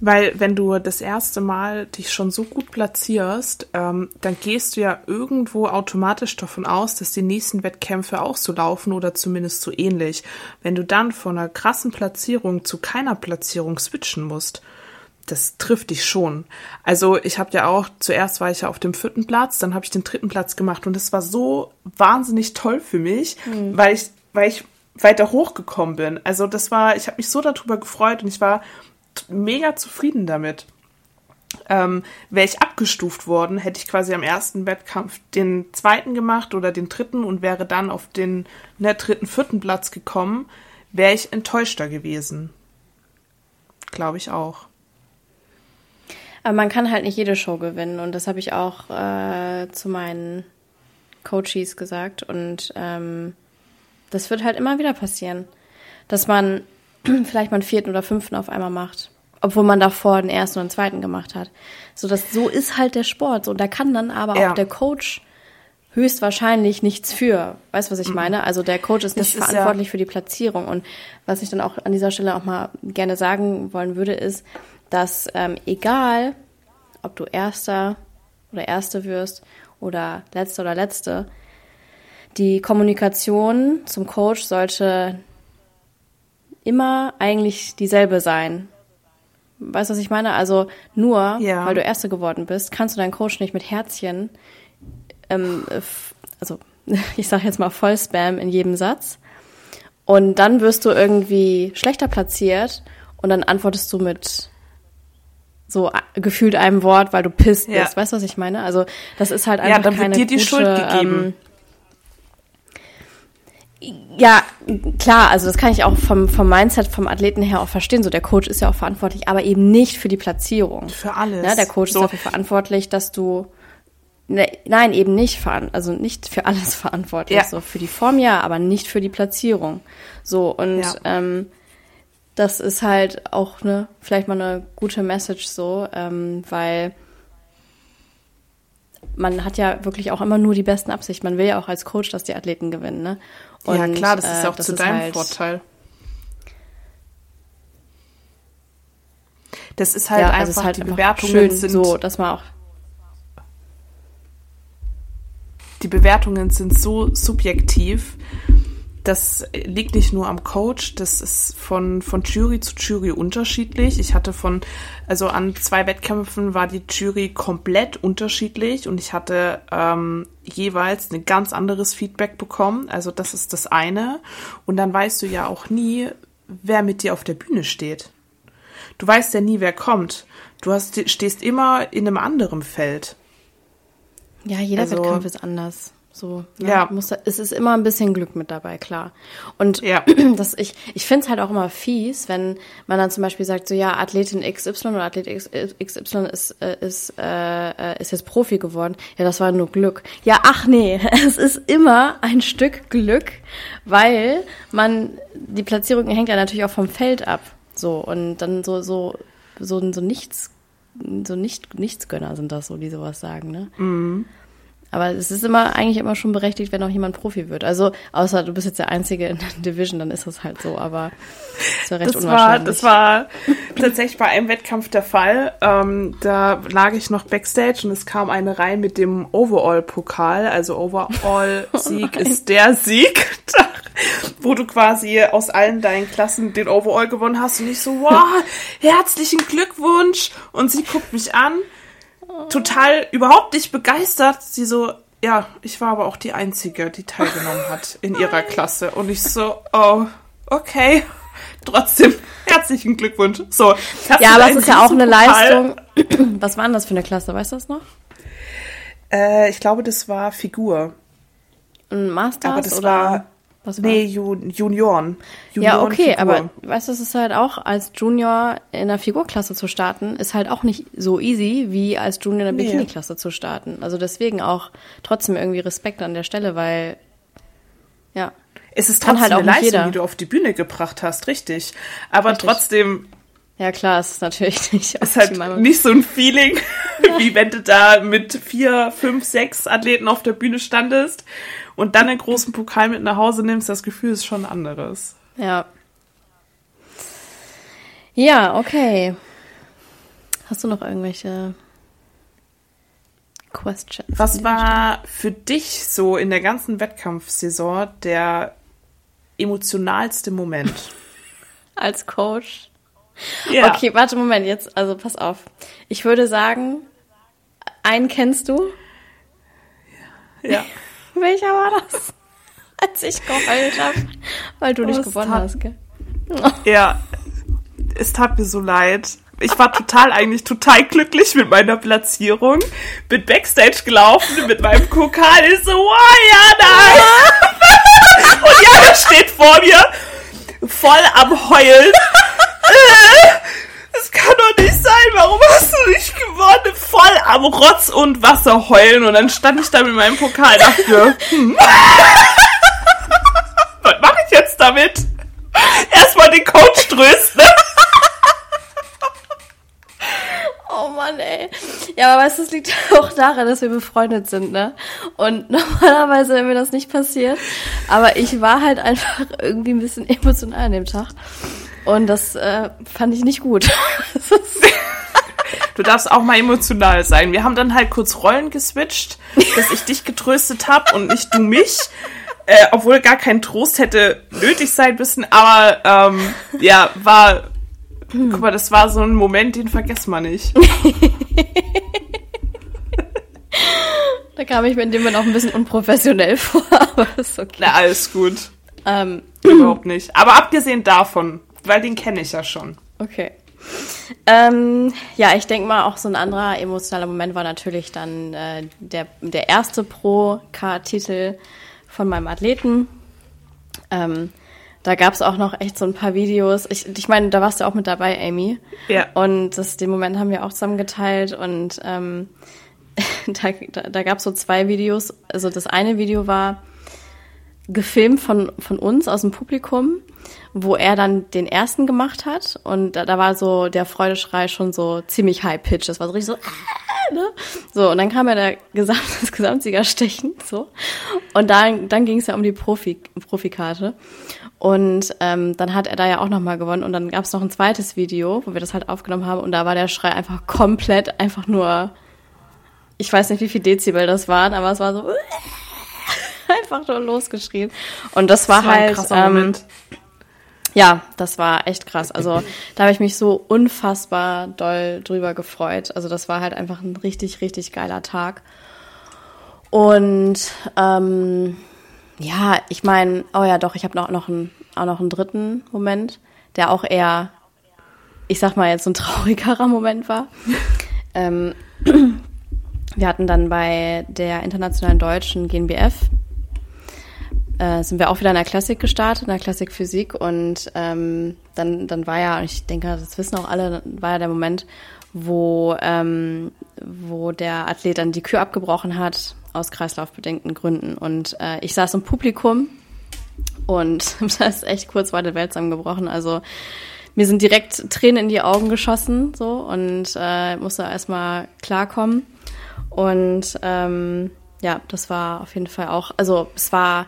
Weil wenn du das erste Mal dich schon so gut platzierst, ähm, dann gehst du ja irgendwo automatisch davon aus, dass die nächsten Wettkämpfe auch so laufen oder zumindest so ähnlich. Wenn du dann von einer krassen Platzierung zu keiner Platzierung switchen musst, das trifft dich schon. Also ich habe ja auch, zuerst war ich ja auf dem vierten Platz, dann habe ich den dritten Platz gemacht und es war so wahnsinnig toll für mich, mhm. weil ich, weil ich weiter hochgekommen bin. Also das war, ich habe mich so darüber gefreut und ich war mega zufrieden damit. Ähm, wäre ich abgestuft worden, hätte ich quasi am ersten Wettkampf den zweiten gemacht oder den dritten und wäre dann auf den ne, dritten, vierten Platz gekommen, wäre ich enttäuschter gewesen. Glaube ich auch. Aber man kann halt nicht jede Show gewinnen und das habe ich auch äh, zu meinen Coaches gesagt und ähm, das wird halt immer wieder passieren, dass man vielleicht mal einen vierten oder fünften auf einmal macht, obwohl man davor den ersten und den zweiten gemacht hat. So das so ist halt der Sport. So, da kann dann aber ja. auch der Coach höchstwahrscheinlich nichts für. Weißt du, was ich mhm. meine? Also der Coach ist nicht ist verantwortlich ja für die Platzierung. Und was ich dann auch an dieser Stelle auch mal gerne sagen wollen würde, ist, dass ähm, egal, ob du Erster oder Erste wirst oder Letzter oder Letzte, die Kommunikation zum Coach sollte immer eigentlich dieselbe sein. Weißt du, was ich meine? Also nur, ja. weil du Erste geworden bist, kannst du deinen Coach nicht mit Herzchen, ähm, also ich sage jetzt mal Vollspam in jedem Satz. Und dann wirst du irgendwie schlechter platziert und dann antwortest du mit so gefühlt einem Wort, weil du pisst ja. bist. Weißt du, was ich meine? Also das ist halt einfach ja, dann keine wird dir die gute, Schuld gegeben. Ähm, ja, klar, also das kann ich auch vom, vom Mindset, vom Athleten her auch verstehen. So, der Coach ist ja auch verantwortlich, aber eben nicht für die Platzierung. Für alles. Ja, der Coach so. ist dafür verantwortlich, dass du ne, nein, eben nicht also nicht für alles verantwortlich. Ja. So für die Form ja, aber nicht für die Platzierung. So, und ja. ähm, das ist halt auch ne, vielleicht mal eine gute Message so, ähm, weil man hat ja wirklich auch immer nur die besten Absichten. Man will ja auch als Coach, dass die Athleten gewinnen, ne? Und, ja, klar, das ist äh, auch zu deinem halt, Vorteil. Das ist halt ja, also einfach, halt die Bewertungen schön sind so, dass man auch die Bewertungen sind so subjektiv das liegt nicht nur am Coach, das ist von, von Jury zu Jury unterschiedlich. Ich hatte von, also an zwei Wettkämpfen war die Jury komplett unterschiedlich und ich hatte ähm, jeweils ein ganz anderes Feedback bekommen. Also das ist das eine. Und dann weißt du ja auch nie, wer mit dir auf der Bühne steht. Du weißt ja nie, wer kommt. Du hast, stehst immer in einem anderen Feld. Ja, jeder also, Wettkampf ist anders. So, ne? ja. Muss, es ist immer ein bisschen Glück mit dabei, klar. Und ja. das, ich, ich finde es halt auch immer fies, wenn man dann zum Beispiel sagt, so ja, Athletin XY oder Athlet XY ist, äh, ist, äh, ist jetzt Profi geworden. Ja, das war nur Glück. Ja, ach nee, es ist immer ein Stück Glück, weil man, die Platzierung hängt ja natürlich auch vom Feld ab. So, und dann so, so, so, so nichts, so nicht, Nichtsgönner sind das so, die sowas sagen, ne? Mhm. Aber es ist immer eigentlich immer schon berechtigt, wenn auch jemand Profi wird. Also außer du bist jetzt der Einzige in der Division, dann ist das halt so. Aber das war recht das unwahrscheinlich. War, das war tatsächlich bei einem Wettkampf der Fall. Ähm, da lag ich noch backstage und es kam eine rein mit dem Overall-Pokal. Also Overall-Sieg oh ist der Sieg, wo du quasi aus allen deinen Klassen den Overall gewonnen hast. Und ich so, wow, herzlichen Glückwunsch. Und sie guckt mich an total überhaupt nicht begeistert. Sie so, ja, ich war aber auch die Einzige, die teilgenommen hat in ihrer Klasse. Und ich so, oh, okay. Trotzdem herzlichen Glückwunsch. So, ja, aber es ist ja auch eine Leistung. Was war denn das für eine Klasse? Weißt du das noch? Äh, ich glaube, das war Figur. Ein Master? Aber das oder? war was nee, Junioren. Junioren. Ja, okay, Figur. aber weißt du, es ist halt auch als Junior in der Figurklasse zu starten, ist halt auch nicht so easy, wie als Junior in der Bikini-Klasse zu starten. Also deswegen auch trotzdem irgendwie Respekt an der Stelle, weil, ja. Es ist trotzdem halt auch eine Leistung, jeder. die du auf die Bühne gebracht hast, richtig. Aber richtig. trotzdem ja, klar, es ist natürlich nicht. Es ist halt nicht so ein Feeling, wie wenn du da mit vier, fünf, sechs Athleten auf der Bühne standest und dann einen großen Pokal mit nach Hause nimmst. Das Gefühl ist schon anderes. Ja. Ja, okay. Hast du noch irgendwelche Questions? Was war für dich so in der ganzen Wettkampfsaison der emotionalste Moment? Als Coach? Ja. Okay, warte, Moment, jetzt, also pass auf. Ich würde sagen, einen kennst du? Ja. Welcher war das? Als ich geheult habe, weil du oh, nicht gewonnen tat, hast, gell? Ja, es tat mir so leid. Ich war total eigentlich total glücklich mit meiner Platzierung. Bin Backstage gelaufen mit meinem Kokal. Ich so, wow, ja, nein! Und Jana steht vor mir, voll am Heulen. Das kann doch nicht sein. Warum hast du nicht gewonnen? Voll am Rotz und Wasser heulen. Und dann stand ich da mit meinem Pokal und dachte, hm, was mache ich jetzt damit? Erstmal den Coach trösten. Oh Mann, ey. Ja, aber weißt du, es liegt auch daran, dass wir befreundet sind, ne? Und normalerweise wäre mir das nicht passiert. Aber ich war halt einfach irgendwie ein bisschen emotional an dem Tag. Und das äh, fand ich nicht gut. du darfst auch mal emotional sein. Wir haben dann halt kurz Rollen geswitcht, dass ich dich getröstet habe und nicht du mich. Äh, obwohl gar kein Trost hätte nötig sein müssen. Aber ähm, ja, war hm. Guck mal, das war so ein Moment, den vergessen wir nicht. da kam ich mir in dem Moment auch ein bisschen unprofessionell vor, aber ist okay. Na, alles gut. Ähm. Überhaupt nicht. Aber abgesehen davon, weil den kenne ich ja schon. Okay. Ähm, ja, ich denke mal, auch so ein anderer emotionaler Moment war natürlich dann äh, der, der erste Pro-K-Titel von meinem Athleten. Ähm, da gab es auch noch echt so ein paar Videos. Ich, ich meine, da warst du auch mit dabei, Amy. Ja. Und das, den Moment haben wir auch zusammen geteilt und ähm, da, da, da gab es so zwei Videos. Also das eine Video war gefilmt von, von uns aus dem Publikum, wo er dann den ersten gemacht hat und da, da war so der Freudeschrei schon so ziemlich high pitch. Das war so richtig so, äh, ne? So, und dann kam ja der Gesamt, das Gesamtsiegerstechen, so. Und dann, dann ging es ja um die Profi, Profikarte. Und ähm, dann hat er da ja auch nochmal gewonnen. Und dann gab es noch ein zweites Video, wo wir das halt aufgenommen haben. Und da war der Schrei einfach komplett, einfach nur, ich weiß nicht, wie viel Dezibel das waren, aber es war so einfach nur losgeschrien. Und das war, das war halt. Ähm, ja, das war echt krass. Also da habe ich mich so unfassbar doll drüber gefreut. Also das war halt einfach ein richtig, richtig geiler Tag. Und ähm, ja, ich meine, oh ja, doch, ich habe noch, noch einen, auch noch einen dritten Moment, der auch eher, ich sag mal jetzt so ein traurigerer Moment war. ähm, wir hatten dann bei der internationalen deutschen GNBF äh, sind wir auch wieder in der Klassik gestartet, in der Klassik Physik und ähm, dann, dann war ja, ich denke, das wissen auch alle, war ja der Moment, wo, ähm, wo der Athlet dann die Kür abgebrochen hat aus kreislaufbedingten Gründen. Und äh, ich saß im Publikum und das ist echt kurz war der Welt zusammengebrochen. Also mir sind direkt Tränen in die Augen geschossen so und äh, musste erstmal klarkommen. Und ähm, ja, das war auf jeden Fall auch, also es war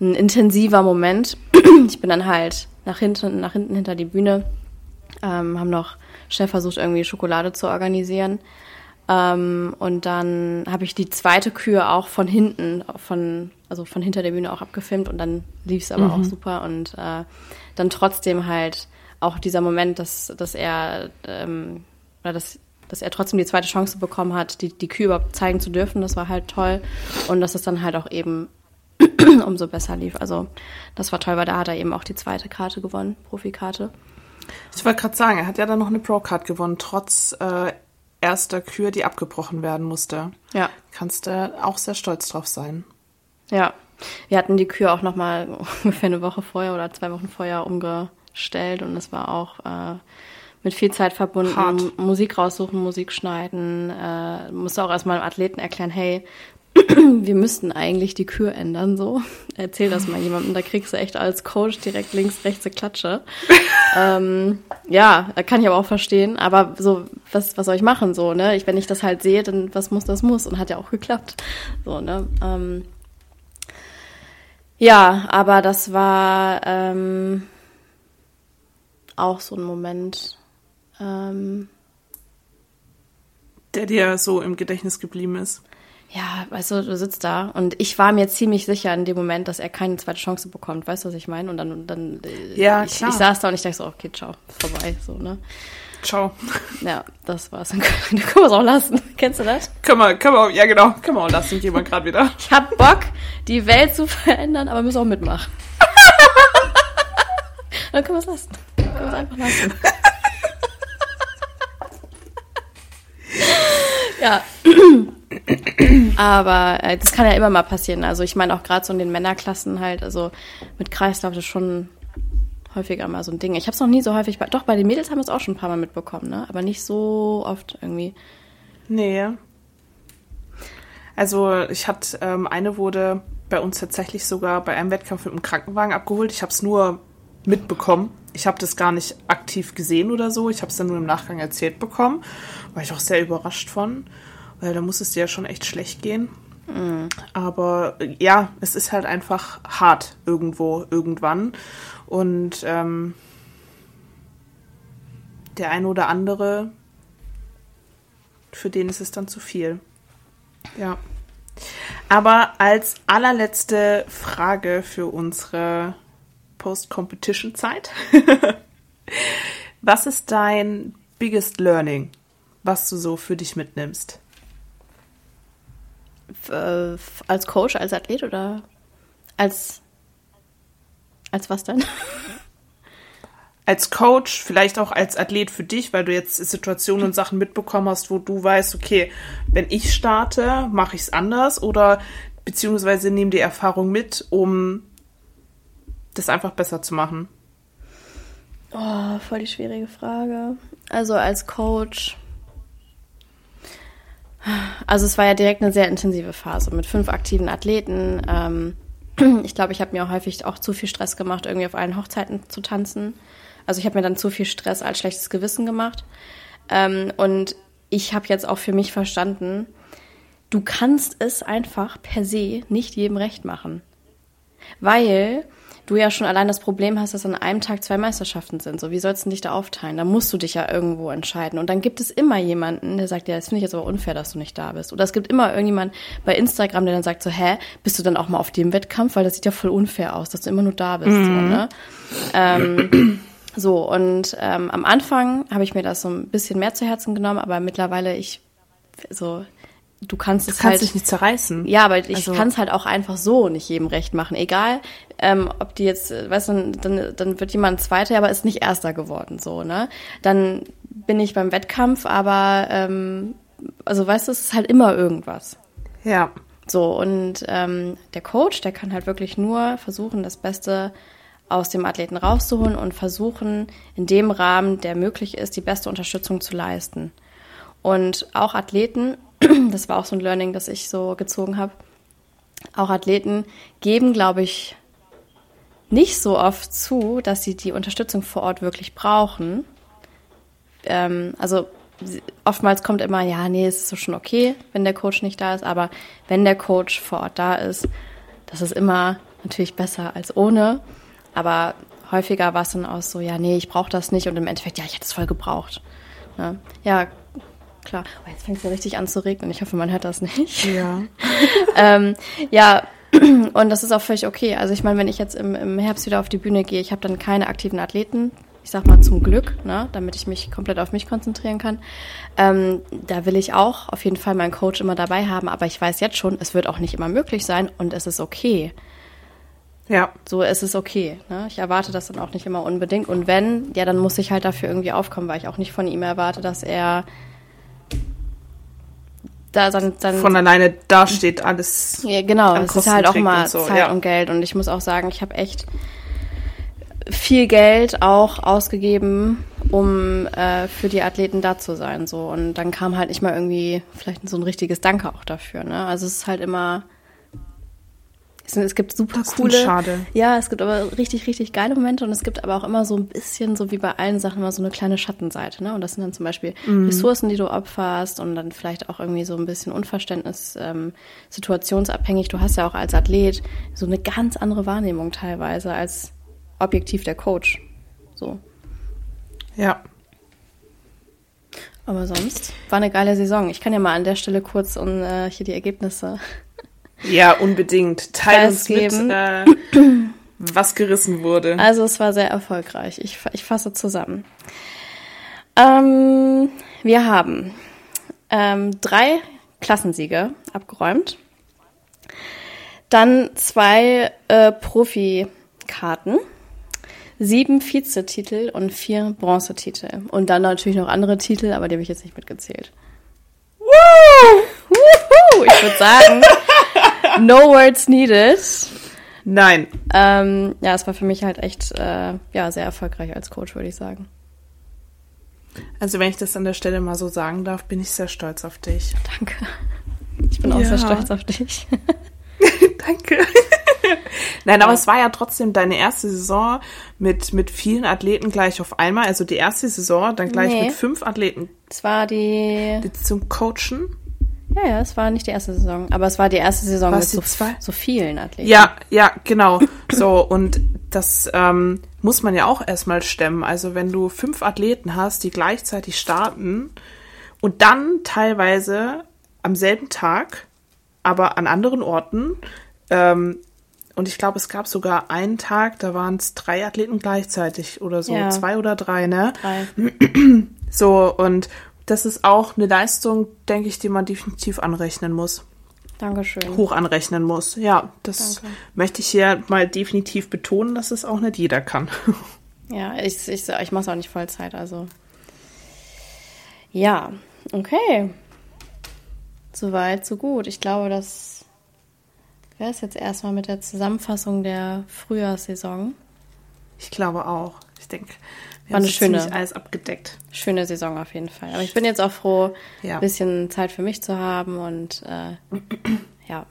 ein intensiver Moment. Ich bin dann halt nach hinten, nach hinten hinter die Bühne, ähm, haben noch schnell versucht, irgendwie Schokolade zu organisieren. Ähm, und dann habe ich die zweite Kühe auch von hinten, von, also von hinter der Bühne auch abgefilmt und dann lief es aber mhm. auch super. Und äh, dann trotzdem halt auch dieser Moment, dass, dass er ähm, oder dass, dass er trotzdem die zweite Chance bekommen hat, die, die Kühe überhaupt zeigen zu dürfen, das war halt toll. Und dass es dann halt auch eben umso besser lief. Also das war toll, weil da hat er eben auch die zweite Karte gewonnen, Profikarte. Ich wollte gerade sagen, er hat ja dann noch eine Pro-Card gewonnen, trotz äh, erster Kür, die abgebrochen werden musste. Ja. Kannst du auch sehr stolz drauf sein. Ja. Wir hatten die Kür auch noch mal ungefähr eine Woche vorher oder zwei Wochen vorher umgestellt und es war auch äh, mit viel Zeit verbunden. Hart. Musik raussuchen, Musik schneiden. Äh, musste auch erstmal dem Athleten erklären, hey, wir müssten eigentlich die Kür ändern, so. Erzähl das mal jemandem, da kriegst du echt als Coach direkt links, rechts eine Klatsche. ähm, ja, kann ich aber auch verstehen, aber so, was, was soll ich machen, so, ne? Ich, wenn ich das halt sehe, dann was muss, das muss und hat ja auch geklappt, so, ne? Ähm, ja, aber das war ähm, auch so ein Moment, ähm, der dir so im Gedächtnis geblieben ist. Ja, weißt du, du sitzt da und ich war mir ziemlich sicher in dem Moment, dass er keine zweite Chance bekommt. Weißt du, was ich meine? Und dann, dann äh, Ja, ich, ich saß da und ich dachte so, okay, ciao, vorbei, so, ne? Ciao. Ja, das war's. Dann können wir es auch lassen. Kennst du das? Können wir, können wir, ja genau, können wir auch lassen, gehen wir gerade wieder. Ich hab Bock, die Welt zu verändern, aber müssen auch mitmachen. Dann können wir es lassen. Dann können wir es einfach lassen. ja. Aber äh, das kann ja immer mal passieren. Also ich meine auch gerade so in den Männerklassen halt, also mit Kreislauf ist schon häufiger mal so ein Ding. Ich habe es noch nie so häufig, doch bei den Mädels haben wir es auch schon ein paar Mal mitbekommen, ne? Aber nicht so oft irgendwie. Nee. Also ich hatte, ähm, eine wurde bei uns tatsächlich sogar bei einem Wettkampf mit einem Krankenwagen abgeholt. Ich habe es nur mitbekommen. Ich habe das gar nicht aktiv gesehen oder so. Ich habe es dann nur im Nachgang erzählt bekommen. War ich auch sehr überrascht von, weil da muss es dir ja schon echt schlecht gehen. Aber äh, ja, es ist halt einfach hart irgendwo, irgendwann. Und ähm, der eine oder andere, für den ist es dann zu viel. Ja. Aber als allerletzte Frage für unsere Post-Competition-Zeit. was ist dein biggest learning, was du so für dich mitnimmst? Äh, als Coach, als Athlet oder als als was denn? Als Coach, vielleicht auch als Athlet für dich, weil du jetzt Situationen und Sachen mitbekommen hast, wo du weißt, okay, wenn ich starte, mache ich es anders oder beziehungsweise nehme die Erfahrung mit, um das einfach besser zu machen. Oh, voll die schwierige Frage. Also als Coach. Also es war ja direkt eine sehr intensive Phase mit fünf aktiven Athleten. Ähm, ich glaube, ich habe mir auch häufig auch zu viel Stress gemacht, irgendwie auf allen Hochzeiten zu tanzen. Also ich habe mir dann zu viel Stress als schlechtes Gewissen gemacht. Ähm, und ich habe jetzt auch für mich verstanden, du kannst es einfach per se nicht jedem recht machen. Weil du ja schon allein das Problem hast, dass an einem Tag zwei Meisterschaften sind. So, wie sollst du dich da aufteilen? Da musst du dich ja irgendwo entscheiden. Und dann gibt es immer jemanden, der sagt, ja, das finde ich jetzt aber unfair, dass du nicht da bist. Oder es gibt immer irgendjemand bei Instagram, der dann sagt so, hä, bist du dann auch mal auf dem Wettkampf? Weil das sieht ja voll unfair aus, dass du immer nur da bist. So, ne? ähm, so, und ähm, am Anfang habe ich mir das so ein bisschen mehr zu Herzen genommen, aber mittlerweile ich so, du kannst es Du kannst halt dich nicht zerreißen. ja, aber ich Also- kann es halt auch einfach so nicht jedem recht machen. Egal, ähm, ob die jetzt, äh, weißt du, dann, dann, dann wird jemand Zweiter, aber ist nicht Erster geworden, so, ne? Dann bin ich beim Wettkampf, aber, ähm, also weißt du, es ist halt immer irgendwas. Ja. So, und ähm, der Coach, der kann halt wirklich nur versuchen, das Beste aus dem Athleten rauszuholen und versuchen, in dem Rahmen, der möglich ist, die beste Unterstützung zu leisten. Und auch Athleten, das war auch so ein Learning, das ich so gezogen habe, auch Athleten geben, glaube ich, nicht so oft zu, dass sie die Unterstützung vor Ort wirklich brauchen. Ähm, also oftmals kommt immer, ja, nee, es ist so schon okay, wenn der Coach nicht da ist, aber wenn der Coach vor Ort da ist, das ist immer natürlich besser als ohne. Aber häufiger war es dann auch so, ja, nee, ich brauche das nicht und im Endeffekt, ja, ich hätte es voll gebraucht. Ne? Ja, klar. Oh, jetzt fängt es ja richtig an zu regnen. Ich hoffe, man hört das nicht. Ja. ähm, ja, und das ist auch völlig okay. Also ich meine, wenn ich jetzt im, im Herbst wieder auf die Bühne gehe, ich habe dann keine aktiven Athleten, ich sag mal zum Glück, ne, damit ich mich komplett auf mich konzentrieren kann. Ähm, da will ich auch auf jeden Fall meinen Coach immer dabei haben, aber ich weiß jetzt schon, es wird auch nicht immer möglich sein und es ist okay. Ja. So es ist okay. Ne? Ich erwarte das dann auch nicht immer unbedingt. Und wenn, ja, dann muss ich halt dafür irgendwie aufkommen, weil ich auch nicht von ihm erwarte, dass er da dann, dann Von alleine da steht alles. ja, genau, es ist halt auch mal und so, Zeit ja. und Geld. Und ich muss auch sagen, ich habe echt viel Geld auch ausgegeben, um äh, für die Athleten da zu sein. So. Und dann kam halt nicht mal irgendwie vielleicht so ein richtiges Danke auch dafür. Ne? Also es ist halt immer. Es, gibt super Das coole. schade. Ja, es gibt aber richtig, richtig geile Momente und es gibt aber auch immer so ein bisschen, so wie bei allen Sachen, immer so eine kleine Schattenseite. Ne? Und das sind dann zum Beispiel Ressourcen, die du opferst und dann vielleicht auch irgendwie so ein bisschen Unverständnis, ähm, situationsabhängig. Du hast ja auch als Athlet so eine ganz andere Wahrnehmung teilweise als objektiv der Coach. So. Ja. Aber sonst war eine geile Saison. Ich kann ja mal an der Stelle kurz und äh, hier die Ergebnisse. Ja, unbedingt. Teil uns mit, äh, was gerissen wurde. Also es war sehr erfolgreich. Ich, ich fasse zusammen. Ähm, wir haben ähm, drei Klassensiege abgeräumt. Dann zwei äh, Profikarten, sieben Vizetitel und vier Bronzetitel. Und dann natürlich noch andere Titel, aber die habe ich jetzt nicht mitgezählt. Woo! Woohoo! Ich würde sagen, no words needed. Nein. Ähm, ja, es war für mich halt echt äh, ja, sehr erfolgreich als Coach, würde ich sagen. Also wenn ich das an der Stelle mal so sagen darf, bin ich sehr stolz auf dich. Danke. Ich bin auch sehr stolz auf dich. Danke. Nein, aber ja. es war ja trotzdem deine erste Saison mit, mit vielen Athleten gleich auf einmal. Also die erste Saison, dann gleich nee. mit fünf Athleten. Es war die. Zum Coachen. Ja, ja, es war nicht die erste Saison, aber es war die erste Saison Was, mit so, so, vielen Athleten. Ja, ja, genau. so, und das ähm, muss man ja auch erstmal stemmen. Also wenn du fünf Athleten hast, die gleichzeitig starten und dann teilweise am selben Tag, aber an anderen Orten, ähm, und ich glaube, es gab sogar einen Tag, da waren es drei Athleten gleichzeitig oder so, ja. zwei oder drei, ne? Drei. So, und das ist auch eine Leistung, denke ich, die man definitiv anrechnen muss. Dankeschön. Hoch anrechnen muss. Ja, das Danke. möchte ich hier mal definitiv betonen, dass es auch nicht jeder kann. Ja, ich, ich, ich mache es auch nicht Vollzeit, also. Ja, okay. Soweit, so gut. Ich glaube, das wäre es jetzt erstmal mit der Zusammenfassung der Frühjahrssaison. Ich glaube auch. Ich denke, War eine schöne, alles abgedeckt. Schöne Saison auf jeden Fall. Aber ich bin jetzt auch froh, ja. ein bisschen Zeit für mich zu haben und äh, ja,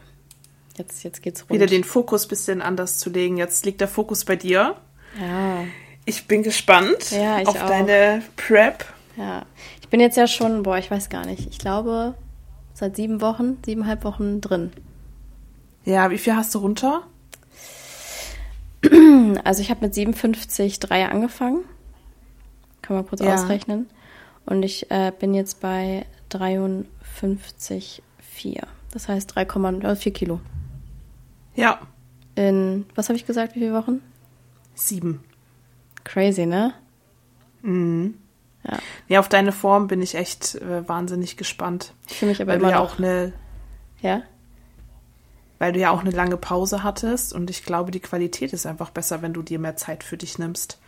jetzt, jetzt geht's rund. Wieder den Fokus ein bisschen anders zu legen. Jetzt liegt der Fokus bei dir. Ja. Ich bin gespannt ja, ich auf auch. deine Prep. Ja, ich bin jetzt ja schon, boah, ich weiß gar nicht. Ich glaube, seit sieben Wochen, siebeneinhalb Wochen drin. Ja, wie viel hast du runter? Also ich habe mit 57,3 angefangen. Kann man kurz ja. ausrechnen. Und ich äh, bin jetzt bei 53,4. Das heißt 3,4 Kilo. Ja. In, was habe ich gesagt, wie viele Wochen? Sieben. Crazy, ne? Mhm. Ja. Ja, auf deine Form bin ich echt äh, wahnsinnig gespannt. Ich fühle mich aber weil immer du ja noch. auch eine. Ja? Weil du ja auch eine lange Pause hattest und ich glaube, die Qualität ist einfach besser, wenn du dir mehr Zeit für dich nimmst.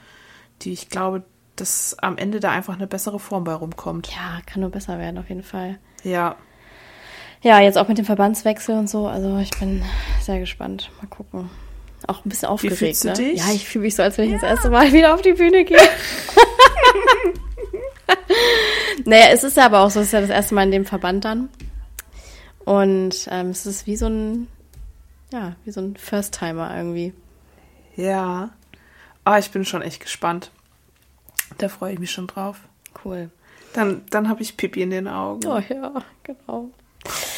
Die, ich glaube, dass am Ende da einfach eine bessere Form bei rumkommt. Ja, kann nur besser werden, auf jeden Fall. Ja. Ja, jetzt auch mit dem Verbandswechsel und so. Also ich bin sehr gespannt. Mal gucken. Auch ein bisschen aufgeregt. Wie fühlst du ne? dich? Ja, ich fühle mich so, als wenn ich ja. das erste Mal wieder auf die Bühne gehe. naja, es ist ja aber auch so, es ist ja das erste Mal in dem Verband dann. Und ähm, es ist wie so ein, ja, wie so ein First-Timer irgendwie. Ja. Ah, ich bin schon echt gespannt. Da freue ich mich schon drauf. Cool. Dann, dann habe ich Pipi in den Augen. Oh ja, genau.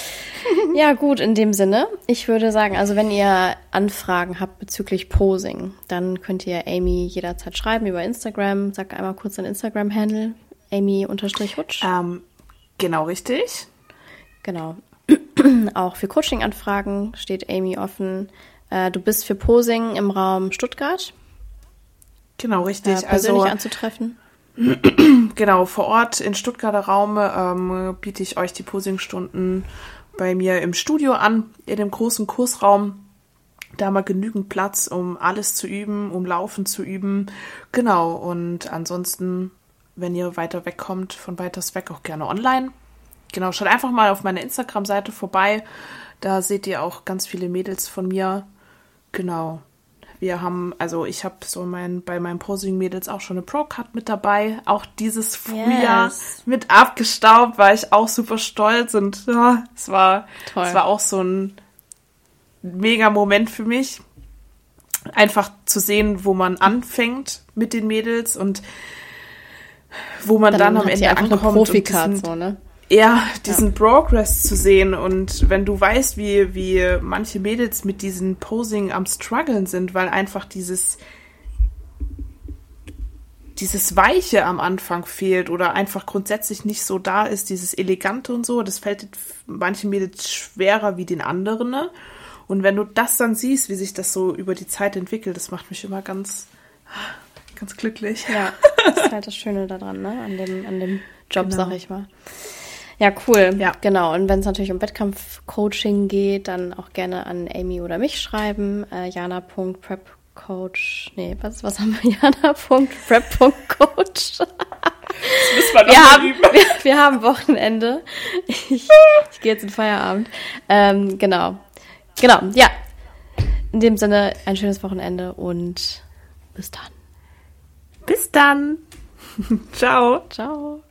ja, gut, in dem Sinne. Ich würde sagen, also wenn ihr Anfragen habt bezüglich Posing, dann könnt ihr Amy jederzeit schreiben über Instagram. Sag einmal kurz dein Instagram-Handle. Amy-Hutsch. Ähm, genau richtig. Genau. Auch für Coaching-Anfragen steht Amy offen. Äh, du bist für Posing im Raum Stuttgart. Genau, richtig. Äh, persönlich also, anzutreffen. Genau, vor Ort in Stuttgarter Raum ähm, biete ich euch die Posingstunden bei mir im Studio an, in dem großen Kursraum. Da haben wir genügend Platz, um alles zu üben, um Laufen zu üben. Genau, und ansonsten, wenn ihr weiter wegkommt, von weiters weg auch gerne online. Genau, schaut einfach mal auf meiner Instagram-Seite vorbei. Da seht ihr auch ganz viele Mädels von mir. Genau. Wir haben, also ich habe so mein, bei meinen Posing-Mädels auch schon eine Pro-Cut mit dabei. Auch dieses Frühjahr yes. mit abgestaubt, war ich auch super stolz und ja, es war, Toll. es war auch so ein mega Moment für mich. Einfach zu sehen, wo man anfängt mit den Mädels und wo man dann, dann am Ende ankommt. Eine Profikart, so, ne? Ja, diesen ja. Progress zu sehen und wenn du weißt, wie, wie manche Mädels mit diesem Posing am struggeln sind, weil einfach dieses dieses Weiche am Anfang fehlt oder einfach grundsätzlich nicht so da ist, dieses Elegante und so. Das fällt manchen Mädels schwerer wie den anderen. Ne? Und wenn du das dann siehst, wie sich das so über die Zeit entwickelt, das macht mich immer ganz, ganz glücklich. Ja, das ist halt das Schöne daran, ne? An dem, an dem Job, genau. sag ich mal. Ja, cool. Ja. Genau. Und wenn es natürlich um Wettkampfcoaching geht, dann auch gerne an Amy oder mich schreiben. Äh, Jana.prepcoach. Nee, was, was haben wir? Jana.prep.coach. wir, haben, wir, wir, haben Wochenende. Ich, ich gehe jetzt in Feierabend. Ähm, genau. Genau, ja. In dem Sinne, ein schönes Wochenende und bis dann. Bis dann. Ciao. Ciao.